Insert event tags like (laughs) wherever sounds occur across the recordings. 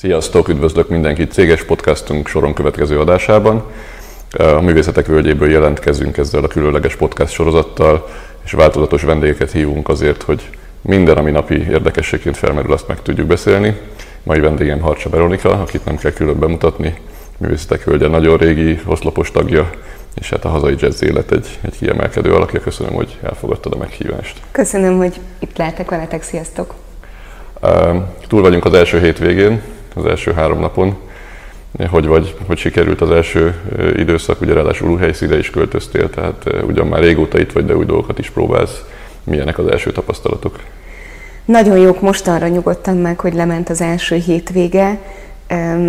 Sziasztok, üdvözlök mindenkit céges podcastunk soron következő adásában. A Művészetek Völgyéből jelentkezünk ezzel a különleges podcast sorozattal, és változatos vendégeket hívunk azért, hogy minden, ami napi érdekességként felmerül, azt meg tudjuk beszélni. Mai vendégem Harcsa Veronika, akit nem kell külön bemutatni. Művészetek Völgye nagyon régi oszlopos tagja, és hát a hazai jazz élet egy, egy kiemelkedő alakja. Köszönöm, hogy elfogadtad a meghívást. Köszönöm, hogy itt lehetek veletek, sziasztok! Túl vagyunk az első hétvégén, az első három napon. Hogy vagy, hogy sikerült az első időszak, ugye ráadásul új helyszíre is költöztél, tehát ugyan már régóta itt vagy, de új dolgokat is próbálsz. Milyenek az első tapasztalatok? Nagyon jók mostanra nyugodtan meg, hogy lement az első hétvége.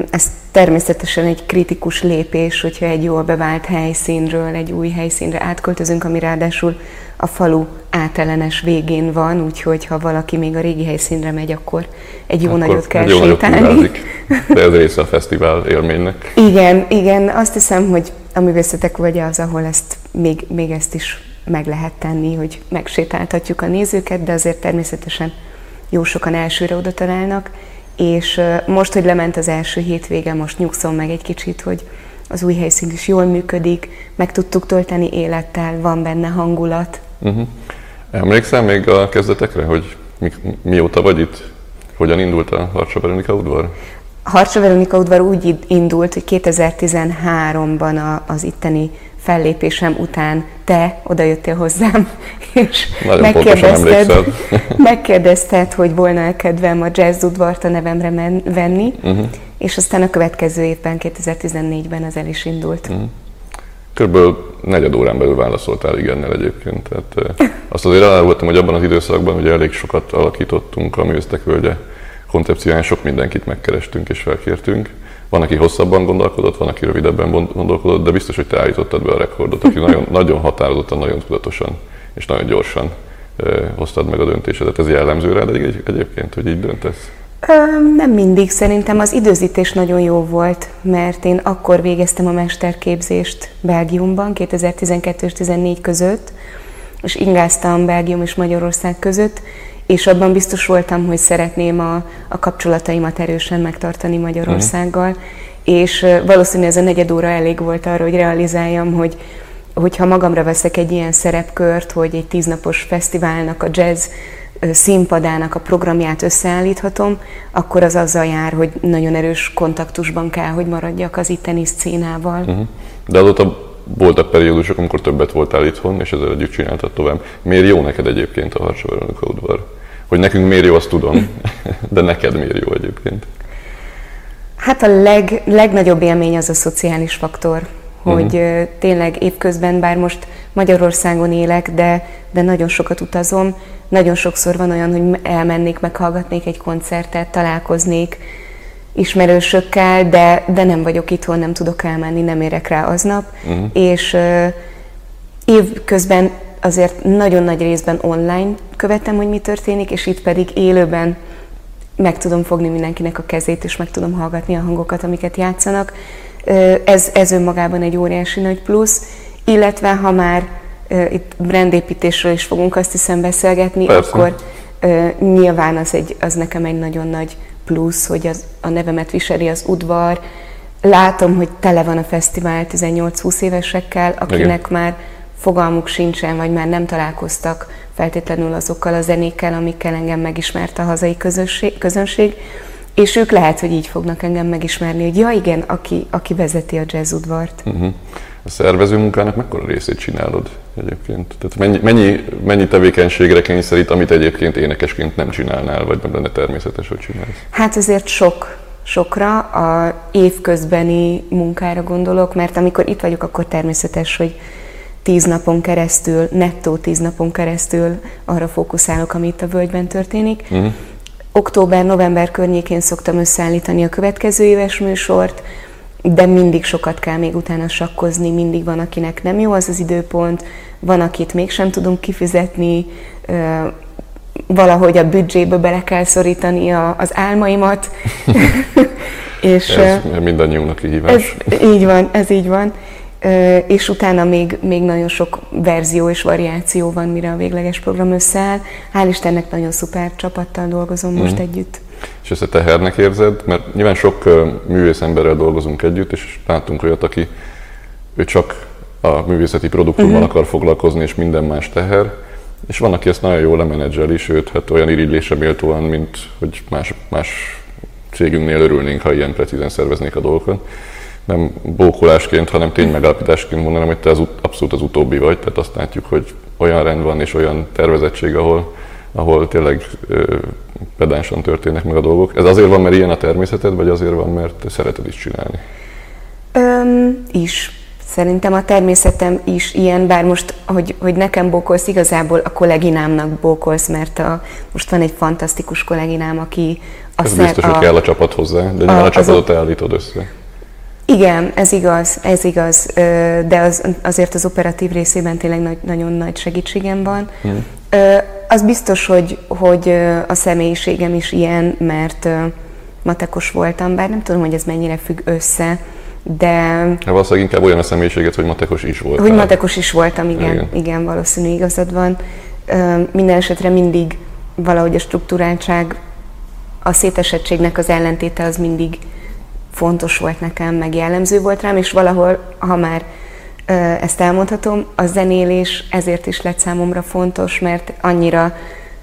Ez természetesen egy kritikus lépés, hogyha egy jól bevált helyszínről egy új helyszínre átköltözünk, ami ráadásul a falu átellenes végén van, úgyhogy ha valaki még a régi helyszínre megy, akkor egy jó akkor nagyot kell jó sétálni. Nagyot (laughs) de ez része a fesztivál élménynek. Igen, igen, azt hiszem, hogy a művészetek vagy az, ahol ezt még, még ezt is meg lehet tenni, hogy megsétáltatjuk a nézőket, de azért természetesen jó sokan elsőre oda találnak, és most, hogy lement az első hétvége, most nyugszom meg egy kicsit, hogy az új helyszín is jól működik, meg tudtuk tölteni élettel, van benne hangulat. Uh-huh. Emlékszel még a kezdetekre, hogy mi, mióta vagy itt? Hogyan indult a Harcsa Veronika udvar? Harcsa Veronika udvar úgy indult, hogy 2013-ban az itteni fellépésem után te oda jöttél hozzám, (laughs) és megkérdezted, (laughs) megkérdezted, hogy volna-e kedvem a jazz udvart a nevemre men- venni, uh-huh. és aztán a következő évben, 2014-ben ez el is indult. Uh-huh. Körülbelül negyed órán belül válaszoltál igennel egyébként. Tehát (laughs) azt azért elárultam, hogy abban az időszakban ugye elég sokat alakítottunk a művésztek völgye koncepcióján, sok mindenkit megkerestünk és felkértünk. Van, aki hosszabban gondolkodott, van, aki rövidebben gondolkodott, de biztos, hogy te állítottad be a rekordot, aki nagyon, (laughs) nagyon határozottan, nagyon tudatosan és nagyon gyorsan hoztad meg a döntésedet. Ez jellemző rád egy, egyébként, hogy így döntesz? Nem mindig. Szerintem az időzítés nagyon jó volt, mert én akkor végeztem a mesterképzést Belgiumban, 2012 és 2014 között, és ingáztam Belgium és Magyarország között, és abban biztos voltam, hogy szeretném a, a kapcsolataimat erősen megtartani Magyarországgal, uh-huh. és valószínűleg ez a negyed óra elég volt arra, hogy realizáljam, hogy hogyha magamra veszek egy ilyen szerepkört, hogy egy tíznapos fesztiválnak a jazz színpadának a programját összeállíthatom, akkor az azzal jár, hogy nagyon erős kontaktusban kell, hogy maradjak az itteni szcénával. Uh-huh. De azóta voltak periódusok, amikor többet voltál itthon, és ezzel együtt csináltad tovább. Miért jó neked egyébként a Harcsa Veronika udvar? Hogy nekünk miért jó, azt tudom, (laughs) de neked miért jó egyébként? Hát a leg, legnagyobb élmény az a szociális faktor, hogy uh-huh. tényleg évközben, bár most Magyarországon élek, de, de nagyon sokat utazom, nagyon sokszor van olyan, hogy elmennék, meghallgatnék egy koncertet, találkoznék ismerősökkel, de, de nem vagyok itthon, nem tudok elmenni, nem érek rá aznap, uh-huh. és évközben azért nagyon nagy részben online követem, hogy mi történik, és itt pedig élőben meg tudom fogni mindenkinek a kezét, és meg tudom hallgatni a hangokat, amiket játszanak. Ez, ez önmagában egy óriási nagy plusz, illetve ha már itt brandépítésről is fogunk azt hiszem beszélgetni, Persze. akkor nyilván az, egy, az nekem egy nagyon nagy plusz, hogy az, a nevemet viseli az udvar. Látom, hogy tele van a fesztivál 18-20 évesekkel, akinek Igen. már fogalmuk sincsen, vagy már nem találkoztak feltétlenül azokkal a zenékkel, amikkel engem megismert a hazai közösség, közönség, és ők lehet, hogy így fognak engem megismerni, hogy ja igen, aki, aki vezeti a jazzudvart. Uh-huh. A szervező munkának mekkora részét csinálod egyébként? Tehát mennyi, mennyi, mennyi tevékenységre kényszerít, amit egyébként énekesként nem csinálnál, vagy nem lenne természetes, hogy csinálsz? Hát azért sok, sokra, a évközbeni munkára gondolok, mert amikor itt vagyok, akkor természetes, hogy tíz napon keresztül, nettó tíz napon keresztül arra fókuszálok, ami itt a völgyben történik. Uh-huh. Október-november környékén szoktam összeállítani a következő éves műsort, de mindig sokat kell még utána sakkozni, mindig van, akinek nem jó az az időpont, van, akit mégsem tudunk kifizetni, valahogy a büdzsébe bele kell szorítani a, az álmaimat. (laughs) (laughs) és, ez mindannyiunknak kihívás. Ez, így van, ez így van és utána még, még nagyon sok verzió és variáció van, mire a végleges program összeáll. Hál' Istennek nagyon szuper csapattal dolgozom most mm. együtt. És ezt a tehernek érzed? Mert nyilván sok művész emberrel dolgozunk együtt, és látunk olyat, aki ő csak a művészeti produktummal uh-huh. akar foglalkozni, és minden más teher. És van, aki ezt nagyon jól lemenedzseli, sőt, hát olyan irigylésre méltóan, mint hogy más, más cégünknél örülnénk, ha ilyen precízen szerveznék a dolgokat. Nem bókolásként, hanem ténymegállapításként mondanám, hogy te az, abszolút az utóbbi vagy, tehát azt látjuk, hogy olyan rend van és olyan tervezettség, ahol, ahol tényleg ö, pedánsan történnek meg a dolgok. Ez azért van, mert ilyen a természeted, vagy azért van, mert te szereted is csinálni? Öm, is. Szerintem a természetem is ilyen, bár most, hogy, hogy nekem bókolsz, igazából a kolléginámnak bókolsz, mert a, most van egy fantasztikus kolléginám, aki... A Ez szer, biztos, a, hogy kell a csapat hozzá, de nyilván a, a csapatot te állítod össze. Igen, ez igaz, ez igaz, de az, azért az operatív részében tényleg nagy, nagyon nagy segítségem van. Hmm. Az biztos, hogy, hogy a személyiségem is ilyen, mert matekos voltam, bár nem tudom, hogy ez mennyire függ össze, de... Hát valószínűleg inkább olyan a személyiséget, hogy matekos is voltam. Hogy matekos is voltam, igen, igen, igen valószínű igazad van. Minden esetre mindig valahogy a struktúráltság, a szétesettségnek az ellentéte az mindig fontos volt nekem, meg jellemző volt rám, és valahol, ha már ezt elmondhatom, a zenélés ezért is lett számomra fontos, mert annyira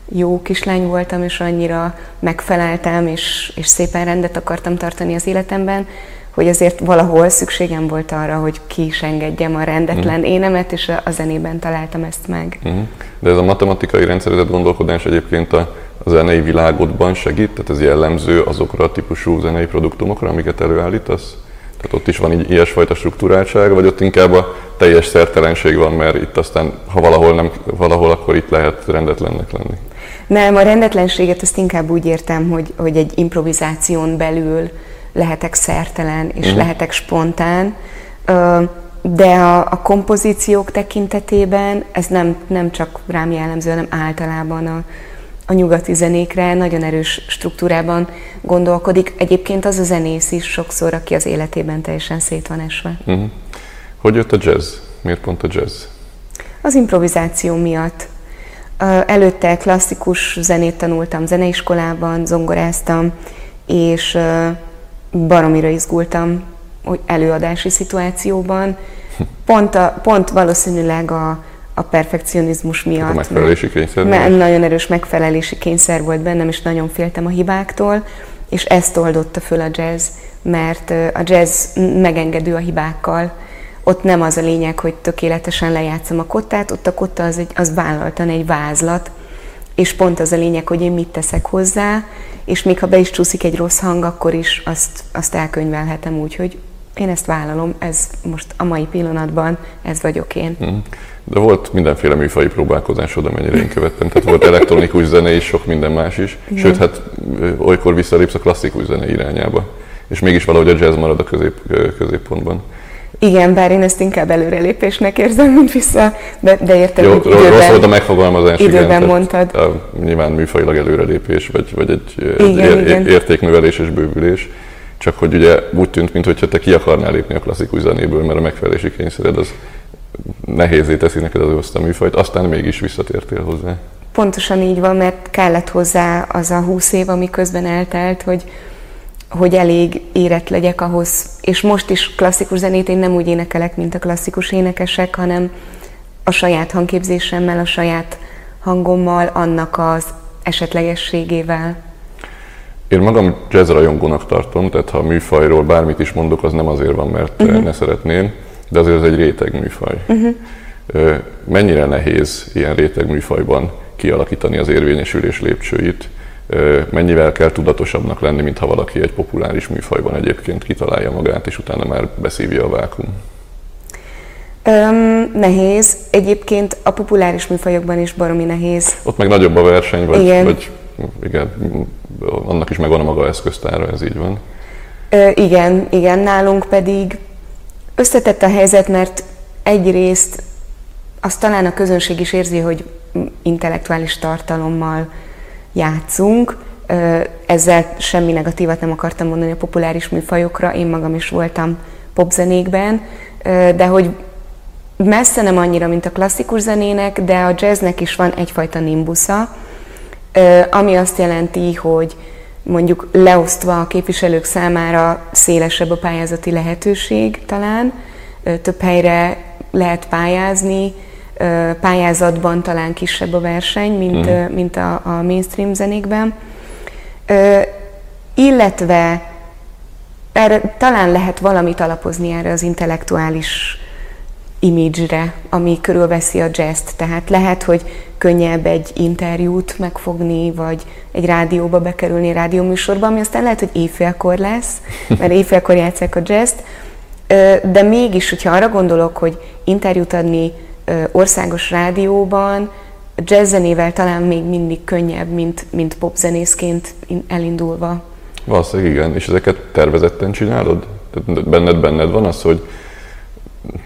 jó kislány voltam, és annyira megfeleltem, és, és szépen rendet akartam tartani az életemben, hogy azért valahol szükségem volt arra, hogy ki is engedjem a rendetlen mm. énemet, és a zenében találtam ezt meg. Mm. De ez a matematikai rendszerezett gondolkodás egyébként a, a zenei világodban segít? Tehát ez jellemző azokra a típusú zenei produktumokra, amiket előállítasz? Tehát ott is van így ilyesfajta struktúráltság, vagy ott inkább a teljes szertelenség van, mert itt aztán, ha valahol nem, valahol, akkor itt lehet rendetlennek lenni? Nem, a rendetlenséget azt inkább úgy értem, hogy, hogy egy improvizáción belül lehetek szertelen és uh-huh. lehetek spontán, de a, a kompozíciók tekintetében ez nem, nem csak rám jellemző, hanem általában a, a nyugati zenékre nagyon erős struktúrában gondolkodik. Egyébként az a zenész is sokszor, aki az életében teljesen szét van esve. Uh-huh. Hogy jött a jazz? Miért pont a jazz? Az improvizáció miatt. Előtte klasszikus zenét tanultam zeneiskolában, zongoráztam, és baromira izgultam hogy előadási szituációban. Pont, a, pont valószínűleg a, a perfekcionizmus miatt. A megfelelési kényszer? Mert nagyon erős megfelelési kényszer volt bennem, és nagyon féltem a hibáktól, és ezt oldotta föl a jazz, mert a jazz megengedő a hibákkal. Ott nem az a lényeg, hogy tökéletesen lejátszom a kottát, ott a kotta az, egy, az vállaltan egy vázlat, és pont az a lényeg, hogy én mit teszek hozzá, és még ha be is csúszik egy rossz hang, akkor is azt, azt elkönyvelhetem úgy, hogy én ezt vállalom, ez most a mai pillanatban, ez vagyok én. Mhm. De volt mindenféle műfai próbálkozásod, amennyire én követtem. Tehát volt elektronikus zene és sok minden más is. Igen. Sőt, hát olykor visszalépsz a klasszikus zene irányába. És mégis valahogy a jazz marad a közép, középpontban. Igen, bár én ezt inkább előrelépésnek érzem, mint vissza, de, de értem, Jó, hogy időben, rossz volt a megfogalmazás, időben igen, mondtad. A, nyilván műfajilag előrelépés, vagy, vagy egy, igen, egy igen. értéknövelés és bővülés. Csak hogy ugye úgy tűnt, mintha te ki akarnál lépni a klasszikus zenéből, mert a megfelelési kényszered az nehézé teszi neked az azt a műfajt, aztán mégis visszatértél hozzá. Pontosan így van, mert kellett hozzá az a húsz év, ami közben eltelt, hogy, hogy elég érett legyek ahhoz, és most is klasszikus zenét én nem úgy énekelek, mint a klasszikus énekesek, hanem a saját hangképzésemmel, a saját hangommal, annak az esetlegességével. Én magam jazz rajongónak tartom, tehát ha a műfajról bármit is mondok, az nem azért van, mert uh-huh. ne szeretném, de azért ez egy réteg műfaj. Uh-huh. Mennyire nehéz ilyen réteg műfajban kialakítani az érvényesülés lépcsőit, mennyivel kell tudatosabbnak lenni, mint ha valaki egy populáris műfajban egyébként kitalálja magát, és utána már beszívja a vákum? Öm, nehéz. Egyébként a populáris műfajokban is baromi nehéz. Ott meg nagyobb a verseny, vagy, igen. vagy igen, annak is megvan a maga eszköztára, ez így van. Ö, igen, igen, nálunk pedig összetett a helyzet, mert egyrészt azt talán a közönség is érzi, hogy intellektuális tartalommal játszunk. Ezzel semmi negatívat nem akartam mondani a populáris műfajokra, én magam is voltam popzenékben, de hogy messze nem annyira, mint a klasszikus zenének, de a jazznek is van egyfajta nimbusza, ami azt jelenti, hogy mondjuk leosztva a képviselők számára szélesebb a pályázati lehetőség talán, több helyre lehet pályázni, pályázatban talán kisebb a verseny, mint, uh-huh. mint a, a mainstream zenékben. Illetve erre talán lehet valamit alapozni erre az intellektuális imidzsre, ami körülveszi a jazz Tehát lehet, hogy könnyebb egy interjút megfogni, vagy egy rádióba bekerülni, rádióműsorba, ami aztán lehet, hogy éjfélkor lesz, mert éjfélkor játszák a jazz de mégis, hogyha arra gondolok, hogy interjút adni országos rádióban, jazzzenével talán még mindig könnyebb, mint, mint popzenészként elindulva. Valószínűleg igen, és ezeket tervezetten csinálod? Tehát benned, benned van az, hogy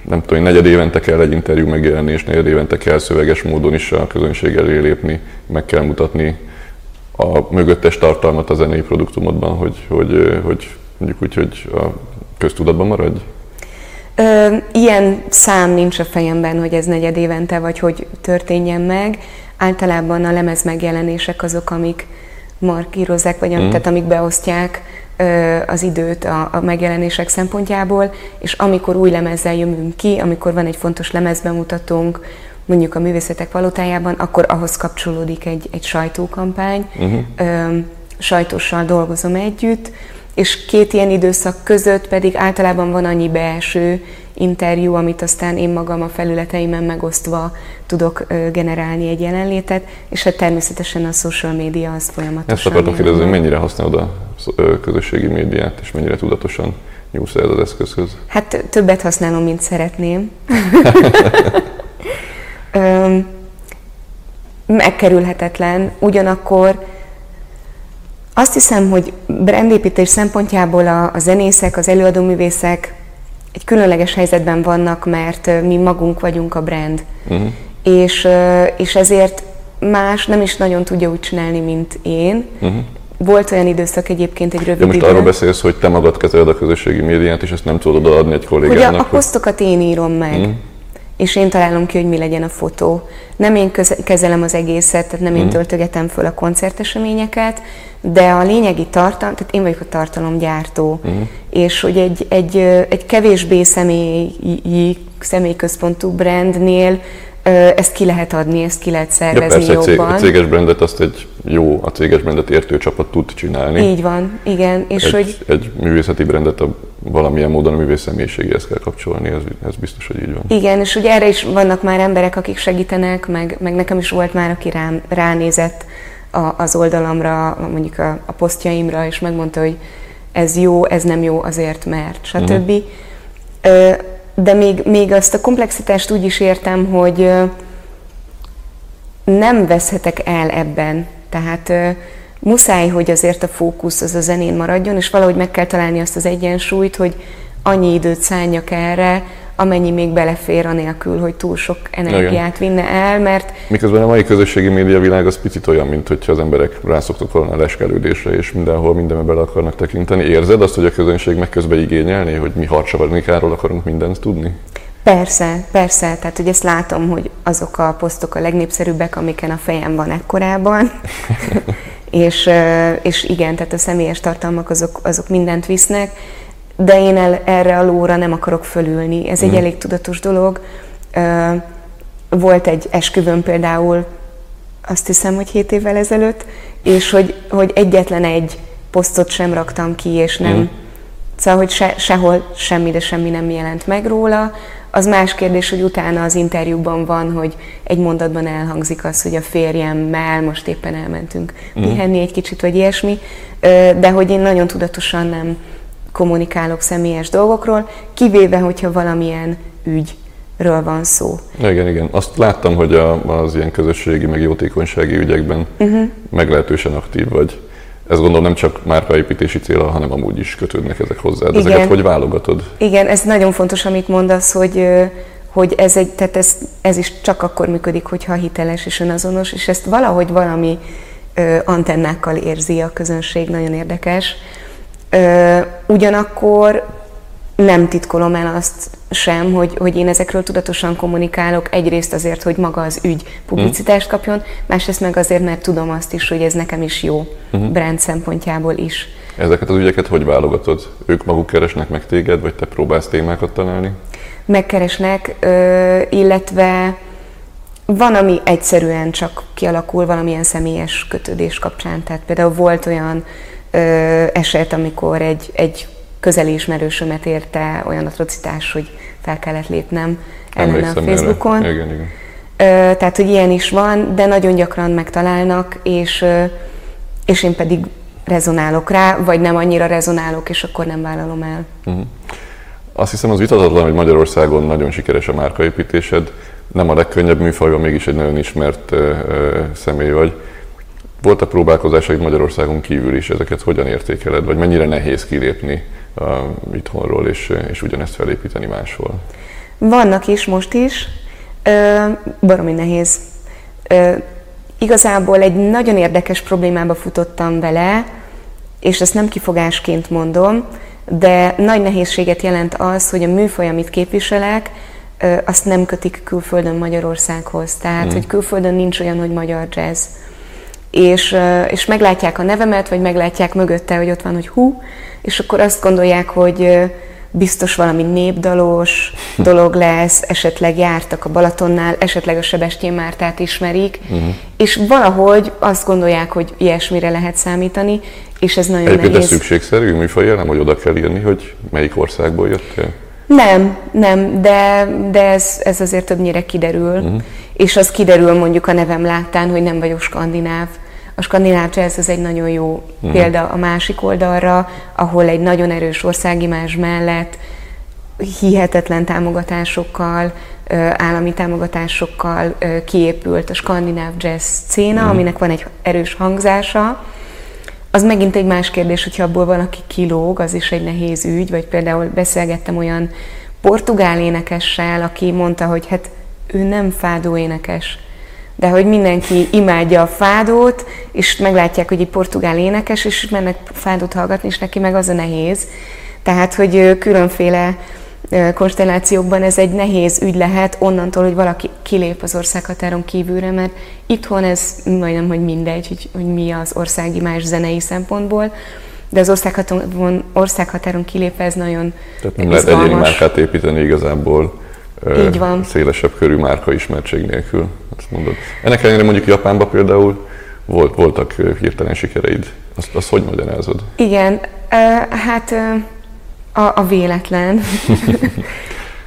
nem tudom, negyed évente kell egy interjú megjelenni, és negyed évente kell szöveges módon is a közönség elé lépni, meg kell mutatni a mögöttes tartalmat a zenei produktumodban, hogy, hogy, hogy mondjuk úgy, hogy a köztudatban maradj? Ö, ilyen szám nincs a fejemben, hogy ez negyed évente, vagy hogy történjen meg. Általában a lemez megjelenések azok, amik markírozzák, vagy mm. tehát amik beosztják ö, az időt a, a megjelenések szempontjából, és amikor új lemezzel jövünk ki, amikor van egy fontos lemezbemutatónk, mondjuk a művészetek palotájában, akkor ahhoz kapcsolódik egy, egy sajtókampány. Uh-huh. Ö, sajtóssal dolgozom együtt, és két ilyen időszak között pedig általában van annyi belső interjú, amit aztán én magam a felületeimen megosztva tudok generálni egy jelenlétet, és hát természetesen a social média az folyamatosan. Ezt akartam kérdezni, hogy mennyire használod a közösségi médiát, és mennyire tudatosan nyúlsz ez az eszközhöz? Hát többet használom, mint szeretném. (laughs) Megkerülhetetlen, ugyanakkor azt hiszem, hogy brandépítés szempontjából a, a zenészek, az előadóművészek egy különleges helyzetben vannak, mert mi magunk vagyunk a brand. Uh-huh. És, és ezért más nem is nagyon tudja úgy csinálni, mint én. Uh-huh. Volt olyan időszak egyébként egy rövid De most időn, arról beszélsz, hogy te magad kezeled a közösségi médiát, és ezt nem tudod odaadni egy kollégának. Hogy a, a posztokat én írom meg. Uh-huh és én találom ki, hogy mi legyen a fotó. Nem én kezelem az egészet, tehát nem én mhm. töltögetem föl a koncerteseményeket, de a lényegi tartalom, tehát én vagyok a tartalomgyártó, uh-huh. és hogy egy, egy, egy kevésbé személyi, személyközpontú brandnél ezt ki lehet adni, ezt ki lehet szervezni ja, persze, jobban. A céges brandet azt egy jó, a céges brandet értő csapat tud csinálni. Így van, igen. És egy, hogy... egy művészeti brandet a valamilyen módon a művész személyiségéhez kell kapcsolni, ez, ez biztos, hogy így van. Igen, és ugye erre is vannak már emberek, akik segítenek, meg, meg nekem is volt már, aki rám, ránézett a, az oldalamra, mondjuk a, a posztjaimra, és megmondta, hogy ez jó, ez nem jó azért, mert, stb. Uh-huh. De még, még azt a komplexitást úgy is értem, hogy nem veszhetek el ebben. Tehát muszáj, hogy azért a fókusz az a zenén maradjon, és valahogy meg kell találni azt az egyensúlyt, hogy annyi időt szálljak erre, amennyi még belefér anélkül, hogy túl sok energiát Igen. vinne el, mert... Miközben a mai közösségi média világ az picit olyan, mint hogyha az emberek rászoktak volna a leskelődésre, és mindenhol mindenbe bele akarnak tekinteni. Érzed azt, hogy a közönség meg közben igényelni, hogy mi harcsavarnikáról akarunk mindent tudni? Persze, persze, tehát hogy ezt látom, hogy azok a posztok a legnépszerűbbek, amiken a fejem van ekkorában, (laughs) és, és igen, tehát a személyes tartalmak azok, azok mindent visznek, de én el, erre a lóra nem akarok fölülni. Ez egy mm. elég tudatos dolog. Volt egy esküvőm például, azt hiszem, hogy 7 évvel ezelőtt, és hogy, hogy egyetlen egy posztot sem raktam ki, és nem, mm. szóval, hogy se, sehol semmi, de semmi nem jelent meg róla. Az más kérdés, hogy utána az interjúban van, hogy egy mondatban elhangzik az, hogy a férjemmel most éppen elmentünk mm. pihenni egy kicsit, vagy ilyesmi, de hogy én nagyon tudatosan nem kommunikálok személyes dolgokról, kivéve, hogyha valamilyen ügyről van szó. Igen, igen. Azt láttam, hogy a, az ilyen közösségi, meg jótékonysági ügyekben uh-huh. meglehetősen aktív vagy. Ez gondolom nem csak márkaépítési célra, hanem amúgy is kötődnek ezek hozzá. De ezeket hogy válogatod? Igen, ez nagyon fontos, amit mondasz, hogy hogy ez, egy, tehát ez, ez is csak akkor működik, hogyha hiteles és önazonos, és ezt valahogy valami ö, antennákkal érzi a közönség, nagyon érdekes. Ugyanakkor nem titkolom el azt sem, hogy, hogy én ezekről tudatosan kommunikálok, egyrészt azért, hogy maga az ügy publicitást kapjon, másrészt meg azért, mert tudom azt is, hogy ez nekem is jó, uh-huh. brand szempontjából is. Ezeket az ügyeket hogy válogatod? Ők maguk keresnek meg téged, vagy te próbálsz témákat találni? Megkeresnek, illetve van, ami egyszerűen csak kialakul valamilyen személyes kötődés kapcsán. Tehát például volt olyan eset, amikor egy, egy közeli ismerősömet érte olyan atrocitás, hogy fel kellett lépnem ellen a Facebookon. Igen, igen. Tehát, hogy ilyen is van, de nagyon gyakran megtalálnak, és, és én pedig rezonálok rá, vagy nem annyira rezonálok, és akkor nem vállalom el. Uh-huh. Azt hiszem az vitatatlan, hogy Magyarországon nagyon sikeres a márkaépítésed. Nem a legkönnyebb műfajban, mégis egy nagyon ismert uh, személy vagy. Volt a próbálkozásaid Magyarországon kívül is, ezeket hogyan értékeled, vagy mennyire nehéz kilépni uh, itthonról és, és ugyanezt felépíteni máshol? Vannak is, most is. Ö, baromi nehéz. Ö, igazából egy nagyon érdekes problémába futottam vele, és ezt nem kifogásként mondom, de nagy nehézséget jelent az, hogy a műfaj, amit képviselek, azt nem kötik külföldön Magyarországhoz. Tehát, mm. hogy külföldön nincs olyan, hogy magyar jazz. És, és meglátják a nevemet, vagy meglátják mögötte, hogy ott van, hogy hú, és akkor azt gondolják, hogy biztos valami népdalos (laughs) dolog lesz, esetleg jártak a Balatonnál, esetleg a Sebestyén Mártát ismerik, uh-huh. és valahogy azt gondolják, hogy ilyesmire lehet számítani, és ez nagyon Egyébként nehéz. ez szükségszerű műfajjel, nem, hogy oda kell írni, hogy melyik országból jöttél? Nem, nem, de, de ez, ez azért többnyire kiderül, uh-huh. és az kiderül mondjuk a nevem láttán, hogy nem vagyok skandináv. A skandináv jazz az egy nagyon jó uh-huh. példa a másik oldalra, ahol egy nagyon erős országimás mellett hihetetlen támogatásokkal, állami támogatásokkal kiépült a skandináv jazz széna, uh-huh. aminek van egy erős hangzása, az megint egy más kérdés, hogyha abból valaki kilóg, az is egy nehéz ügy, vagy például beszélgettem olyan portugál énekessel, aki mondta, hogy hát ő nem fádó énekes, de hogy mindenki imádja a fádót, és meglátják, hogy egy portugál énekes, és mennek fádót hallgatni, és neki meg az a nehéz. Tehát, hogy különféle konstellációkban ez egy nehéz ügy lehet onnantól, hogy valaki kilép az országhatáron kívülre, mert itthon ez majdnem, hogy mindegy, hogy, hogy mi az országi más zenei szempontból, de az országhatáron, országhatáron kilépve ez nagyon Tehát nem izgalmas. lehet egyéni márkát építeni igazából Így van. szélesebb körű márka ismertség nélkül, azt mondod. Ennek ellenére mondjuk Japánban például volt, voltak hirtelen sikereid. Azt, azt hogy magyarázod? Igen, hát a, a véletlen.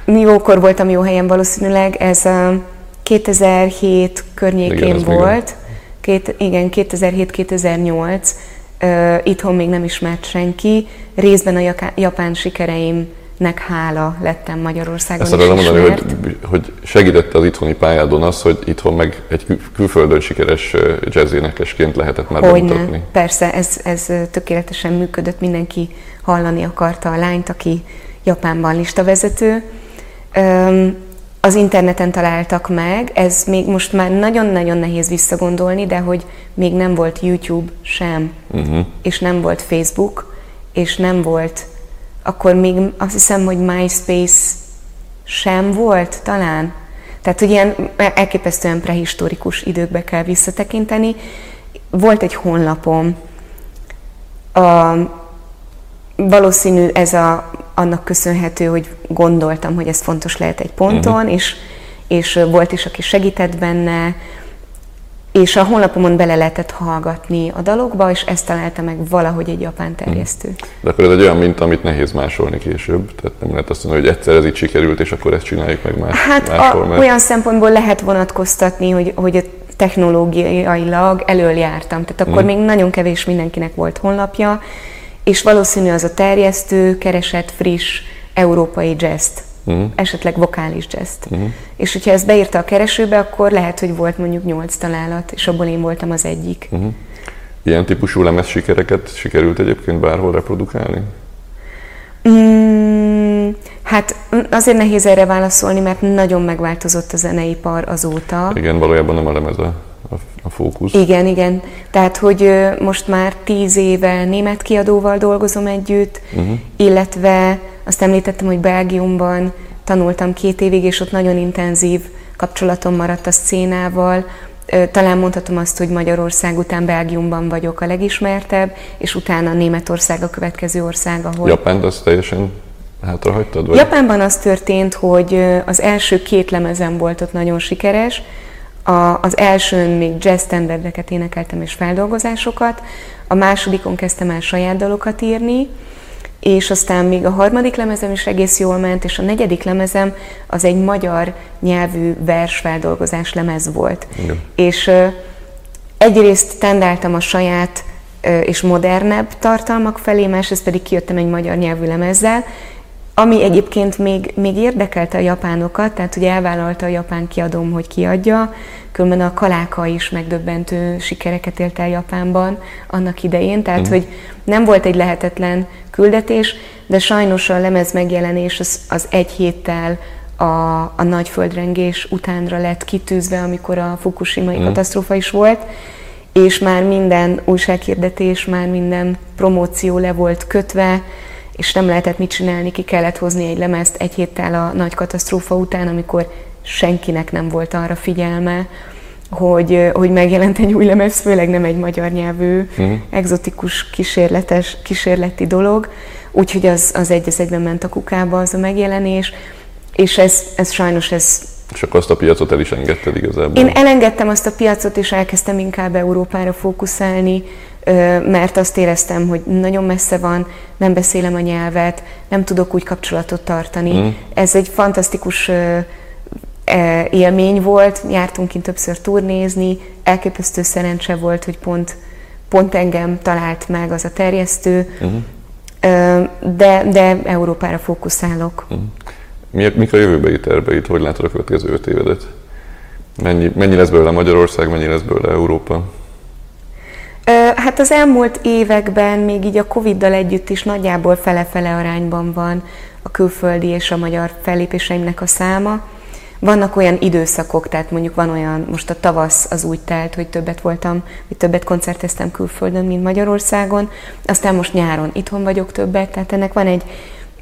Jókor voltam jó helyen valószínűleg, ez a 2007 környékén igen, volt. Két, igen, 2007-2008. Uh, itthon még nem ismert senki. Részben a japán sikereimnek hála lettem Magyarországon Ezt akarom mondani, hogy, hogy segítette az itthoni pályádon az, hogy itthon meg egy kül- külföldön sikeres jazzénekesként lehetett már Hogyne. bemutatni. Persze, ez, ez tökéletesen működött, mindenki hallani akarta a lányt, aki Japánban listavezető. Az interneten találtak meg, ez még most már nagyon-nagyon nehéz visszagondolni, de hogy még nem volt YouTube sem, uh-huh. és nem volt Facebook, és nem volt, akkor még azt hiszem, hogy MySpace sem volt talán. Tehát, hogy ilyen elképesztően prehistorikus időkbe kell visszatekinteni. Volt egy honlapom, a, valószínű ez a, annak köszönhető, hogy gondoltam, hogy ez fontos lehet egy ponton, uh-huh. és, és volt is, aki segített benne, és a honlapomon bele lehetett hallgatni a dalokba, és ezt találta meg valahogy egy japán terjesztő. Mhm. De akkor ez egy olyan minta, amit nehéz másolni később, tehát nem lehet azt mondani, hogy egyszer ez így sikerült, és akkor ezt csináljuk meg más, hát máshol. Mert... olyan szempontból lehet vonatkoztatni, hogy, hogy a technológiailag elől jártam, tehát akkor uh-huh. még nagyon kevés mindenkinek volt honlapja, és valószínű az a terjesztő keresett friss európai jazzt, uh-huh. esetleg vokális jazzt. Uh-huh. És hogyha ezt beírta a keresőbe, akkor lehet, hogy volt mondjuk nyolc találat, és abból én voltam az egyik. Uh-huh. Ilyen típusú lemez sikereket sikerült egyébként bárhol reprodukálni? Mm, hát azért nehéz erre válaszolni, mert nagyon megváltozott a zeneipar azóta. Igen, valójában nem a lemez a a fókusz. Igen, igen. Tehát, hogy most már tíz éve német kiadóval dolgozom együtt, uh-huh. illetve azt említettem, hogy Belgiumban tanultam két évig, és ott nagyon intenzív kapcsolatom maradt a szcénával. Talán mondhatom azt, hogy Magyarország után Belgiumban vagyok a legismertebb, és utána Németország a következő ország, ahol... Japán, az teljesen hátrahagytad? Vagy? Japánban az történt, hogy az első két lemezem volt ott nagyon sikeres, a, az elsőn még jazz standardeket énekeltem és feldolgozásokat, a másodikon kezdtem el saját dalokat írni, és aztán még a harmadik lemezem is egész jól ment, és a negyedik lemezem az egy magyar nyelvű versfeldolgozás lemez volt. Igen. És egyrészt tendáltam a saját és modernebb tartalmak felé, másrészt pedig kijöttem egy magyar nyelvű lemezzel, ami egyébként még, még érdekelte a japánokat, tehát ugye elvállalta a japán kiadóm, hogy kiadja, különben a Kaláka is megdöbbentő sikereket élt el Japánban annak idején, tehát mm. hogy nem volt egy lehetetlen küldetés, de sajnos a lemez megjelenés az, az egy héttel a, a nagy földrengés utánra lett kitűzve, amikor a Fukushima-i mm. katasztrófa is volt, és már minden újsághirdetés, már minden promóció le volt kötve, és nem lehetett mit csinálni, ki kellett hozni egy lemezt egy héttel a nagy katasztrófa után, amikor senkinek nem volt arra figyelme, hogy, hogy megjelent egy új lemez, főleg nem egy magyar nyelvű, uh-huh. egzotikus, kísérletes, kísérleti dolog, úgyhogy az, az egy az egyben ment a kukába az a megjelenés, és ez, ez sajnos ez és akkor azt a piacot el is engedted igazából? Én elengedtem azt a piacot, és elkezdtem inkább Európára fókuszálni, mert azt éreztem, hogy nagyon messze van, nem beszélem a nyelvet, nem tudok úgy kapcsolatot tartani. Mm. Ez egy fantasztikus e, élmény volt, jártunk kint többször turnézni, elképesztő szerencse volt, hogy pont, pont engem talált meg az a terjesztő, mm. de, de Európára fókuszálok. Mm. Mik a jövőbeli terveid? Hogy látod a következő öt évedet? Mennyi, mennyi lesz belőle Magyarország, mennyi lesz belőle Európa? Hát az elmúlt években még így a Covid-dal együtt is nagyjából fele-fele arányban van a külföldi és a magyar fellépéseimnek a száma. Vannak olyan időszakok, tehát mondjuk van olyan, most a tavasz az úgy telt, hogy többet voltam, hogy többet koncerteztem külföldön, mint Magyarországon, aztán most nyáron itthon vagyok többet, tehát ennek van egy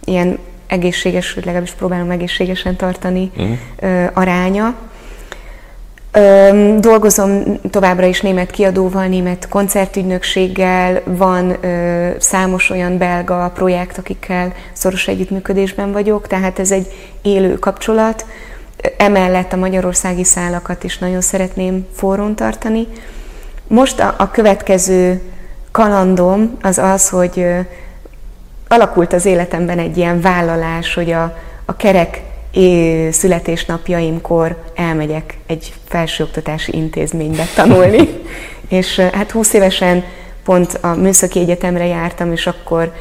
ilyen egészséges, legalábbis próbálom egészségesen tartani uh-huh. aránya. Dolgozom továbbra is német kiadóval, német koncertügynökséggel, van számos olyan belga projekt, akikkel szoros együttműködésben vagyok, tehát ez egy élő kapcsolat. Emellett a magyarországi szálakat is nagyon szeretném forrón tartani. Most a, a következő kalandom az az, hogy alakult az életemben egy ilyen vállalás, hogy a, a kerek születésnapjaimkor elmegyek egy felsőoktatási intézménybe tanulni. (laughs) és hát 20 évesen pont a Műszaki Egyetemre jártam, és akkor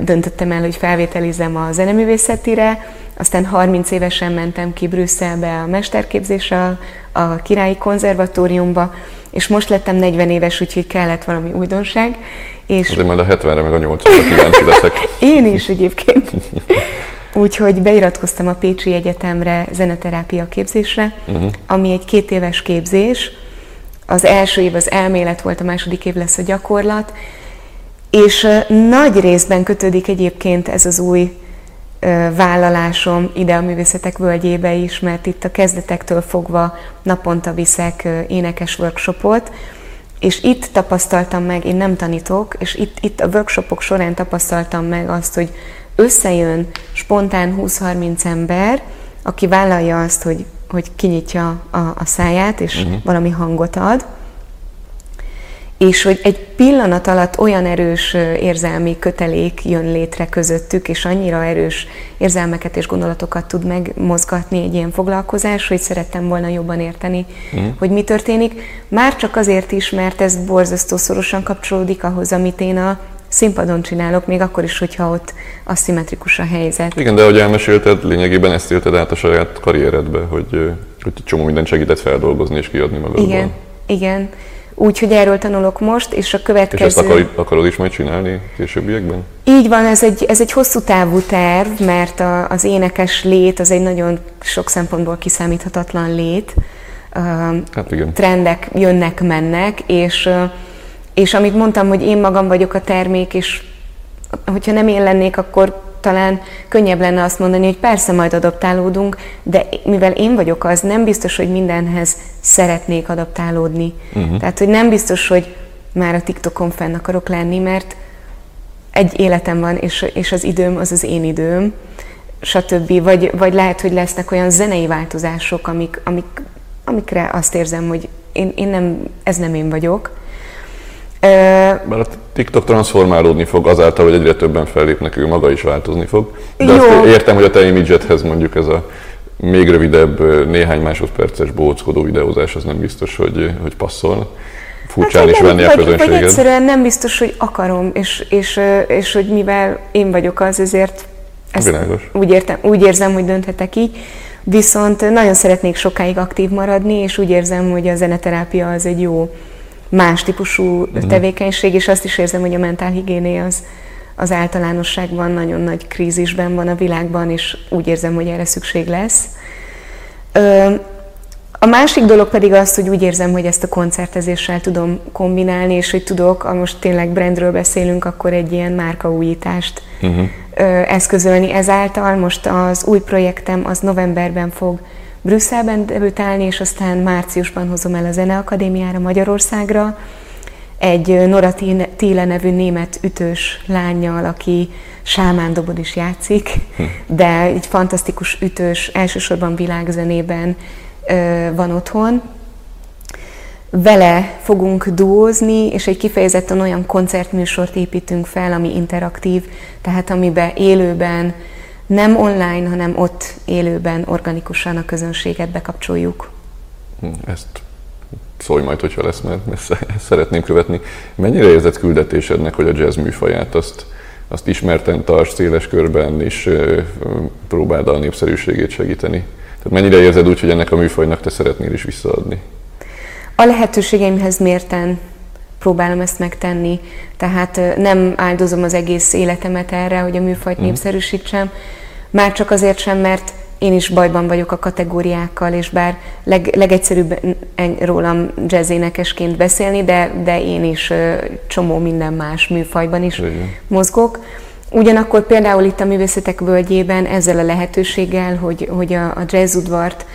döntöttem el, hogy felvételizem a zeneművészetire, aztán 30 évesen mentem ki Brüsszelbe a mesterképzésre, a Királyi Konzervatóriumba, és most lettem 40 éves, úgyhogy kellett valami újdonság. És... De majd a 70-re meg a 80-ra kíváncsi leszek. (laughs) Én is egyébként. (laughs) Úgyhogy beiratkoztam a Pécsi Egyetemre zeneterápia képzésre, uh-huh. ami egy két éves képzés. Az első év az elmélet volt, a második év lesz a gyakorlat, és nagy részben kötődik egyébként ez az új vállalásom ide a művészetek völgyébe is, mert itt a kezdetektől fogva naponta viszek énekes workshopot, és itt tapasztaltam meg, én nem tanítok, és itt, itt a workshopok során tapasztaltam meg azt, hogy összejön spontán 20-30 ember, aki vállalja azt, hogy, hogy kinyitja a, a száját, és uh-huh. valami hangot ad, és hogy egy pillanat alatt olyan erős érzelmi kötelék jön létre közöttük, és annyira erős érzelmeket és gondolatokat tud megmozgatni egy ilyen foglalkozás, hogy szerettem volna jobban érteni, mm. hogy mi történik. Már csak azért is, mert ez borzasztó szorosan kapcsolódik ahhoz, amit én a színpadon csinálok, még akkor is, hogyha ott aszimmetrikus a helyzet. Igen, de ahogy elmesélted, lényegében ezt élted át a saját karrieredbe, hogy, hogy csomó mindent segített feldolgozni és kiadni magadból. Igen, igen. Úgyhogy erről tanulok most, és a következő... És ezt akarod, akarod is majd csinálni későbbiekben? Így van, ez egy, ez egy hosszú távú terv, mert a, az énekes lét az egy nagyon sok szempontból kiszámíthatatlan lét. Hát igen. Trendek jönnek, mennek, és, és amit mondtam, hogy én magam vagyok a termék, és hogyha nem én lennék, akkor talán könnyebb lenne azt mondani, hogy persze majd adaptálódunk, de mivel én vagyok az, nem biztos, hogy mindenhez szeretnék adaptálódni. Uh-huh. Tehát, hogy nem biztos, hogy már a TikTokon fenn akarok lenni, mert egy életem van, és, és az időm az az én időm, stb. Vagy, vagy lehet, hogy lesznek olyan zenei változások, amik, amik, amikre azt érzem, hogy én, én nem, ez nem én vagyok. Mert a TikTok transformálódni fog azáltal, hogy egyre többen fellépnek, ő maga is változni fog. De Jó. azt értem, hogy a te imidzsethez mondjuk ez a még rövidebb, néhány másodperces bóckodó videózás, az nem biztos, hogy, hogy passzol. Furcsán hát, is venni a közönséget. Vagy egyszerűen nem biztos, hogy akarom, és, és, és hogy mivel én vagyok az, ezért ezt úgy, értem, úgy érzem, hogy dönthetek így. Viszont nagyon szeretnék sokáig aktív maradni, és úgy érzem, hogy a zeneterápia az egy jó más típusú uh-huh. tevékenység, és azt is érzem, hogy a mentálhigiéné az, az általánosságban nagyon nagy krízisben van a világban, és úgy érzem, hogy erre szükség lesz. A másik dolog pedig az, hogy úgy érzem, hogy ezt a koncertezéssel tudom kombinálni, és hogy tudok, ha most tényleg brandről beszélünk, akkor egy ilyen márkaújítást uh-huh. eszközölni. Ezáltal most az új projektem az novemberben fog Brüsszelben debütálni, és aztán márciusban hozom el a Zeneakadémiára Magyarországra egy Nora Thiele nevű német ütős lányjal, aki sámán dobod is játszik, hm. de egy fantasztikus ütős, elsősorban világzenében van otthon. Vele fogunk duózni, és egy kifejezetten olyan koncertműsort építünk fel, ami interaktív, tehát amiben élőben nem online, hanem ott élőben, organikusan a közönséget bekapcsoljuk. Hm, ezt szólj majd, hogyha lesz, mert (laughs) ezt szeretném követni. Mennyire érzed küldetésednek, hogy a jazz műfaját azt, azt ismerten tarts széles körben, és próbáld a népszerűségét segíteni? Tehát mennyire érzed úgy, hogy ennek a műfajnak te szeretnél is visszaadni? A lehetőségeimhez mérten próbálom ezt megtenni. Tehát nem áldozom az egész életemet erre, hogy a műfajt mm. népszerűsítsem. Már csak azért sem, mert én is bajban vagyok a kategóriákkal, és bár leg, legegyszerűbb rólam jazzénekesként beszélni, de, de én is csomó minden más műfajban is Igen. mozgok. Ugyanakkor például itt a Művészetek Völgyében ezzel a lehetőséggel, hogy, hogy a, a jazzudvart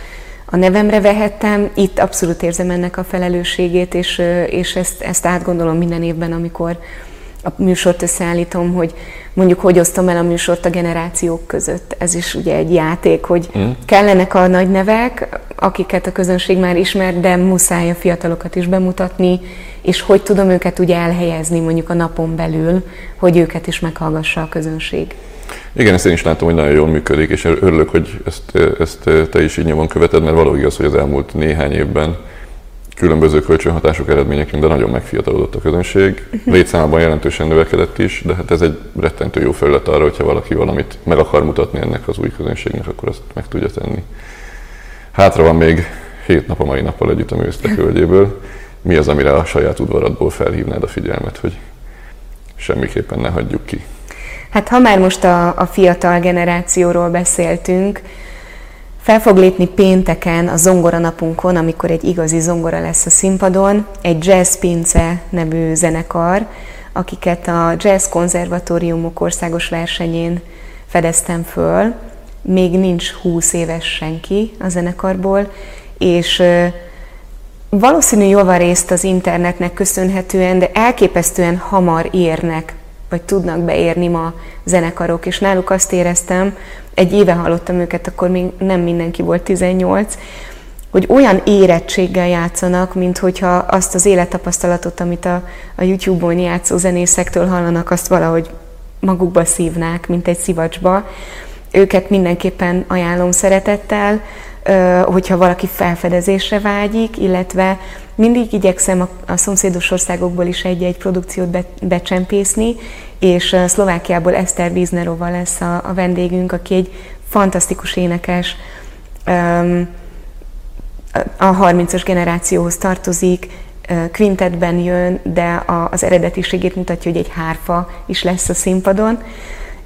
a nevemre vehettem, itt abszolút érzem ennek a felelősségét, és, és ezt, ezt átgondolom minden évben, amikor a műsort összeállítom, hogy mondjuk hogy osztom el a műsort a generációk között. Ez is ugye egy játék, hogy mm. kellenek a nagy nevek, akiket a közönség már ismer, de muszáj a fiatalokat is bemutatni, és hogy tudom őket ugye elhelyezni mondjuk a napon belül, hogy őket is meghallgassa a közönség. Igen, ezt én is látom, hogy nagyon jól működik, és örülök, hogy ezt, ezt te is így nyomon követed, mert való igaz, hogy az elmúlt néhány évben különböző kölcsönhatások eredményeként, de nagyon megfiatalodott a közönség. Mhm. Létszámában jelentősen növekedett is, de hát ez egy rettentő jó felület arra, hogyha valaki valamit meg akar mutatni ennek az új közönségnek, akkor azt meg tudja tenni. Hátra van még hét nap a mai nappal együtt a művésztek völgyéből. Mi az, amire a saját udvaradból felhívnád a figyelmet, hogy semmiképpen ne hagyjuk ki? Hát ha már most a, a fiatal generációról beszéltünk, fel fog lépni pénteken a zongora napunkon, amikor egy igazi zongora lesz a színpadon, egy Jazz Pince nevű zenekar, akiket a Jazz Konzervatóriumok országos versenyén fedeztem föl. Még nincs 20 éves senki a zenekarból, és valószínű javarészt az internetnek köszönhetően, de elképesztően hamar érnek vagy tudnak beérni ma zenekarok, és náluk azt éreztem, egy éve hallottam őket, akkor még nem mindenki volt 18, hogy olyan érettséggel játszanak, mint hogyha azt az élettapasztalatot, amit a, a YouTube-on játszó zenészektől hallanak, azt valahogy magukba szívnák, mint egy szivacsba. Őket mindenképpen ajánlom szeretettel, hogyha valaki felfedezésre vágyik, illetve mindig igyekszem a, a szomszédos országokból is egy-egy produkciót be, becsempészni, és Szlovákiából Eszter Víznerova lesz a, a vendégünk, aki egy fantasztikus énekes, a 30-as generációhoz tartozik, quintetben jön, de az eredetiségét mutatja, hogy egy hárfa is lesz a színpadon.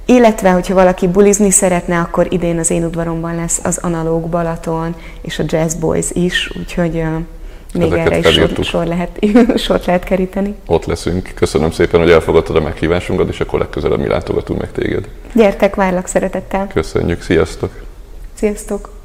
Illetve, hogyha valaki bulizni szeretne, akkor idén az én udvaromban lesz az Analóg Balaton és a Jazz Boys is, úgyhogy még Ezeket erre is sor, sor lehet, (laughs) sort lehet keríteni. Ott leszünk. Köszönöm szépen, hogy elfogadtad a meghívásunkat, és akkor legközelebb mi látogatunk meg téged. Gyertek, várlak szeretettel. Köszönjük, sziasztok! Sziasztok!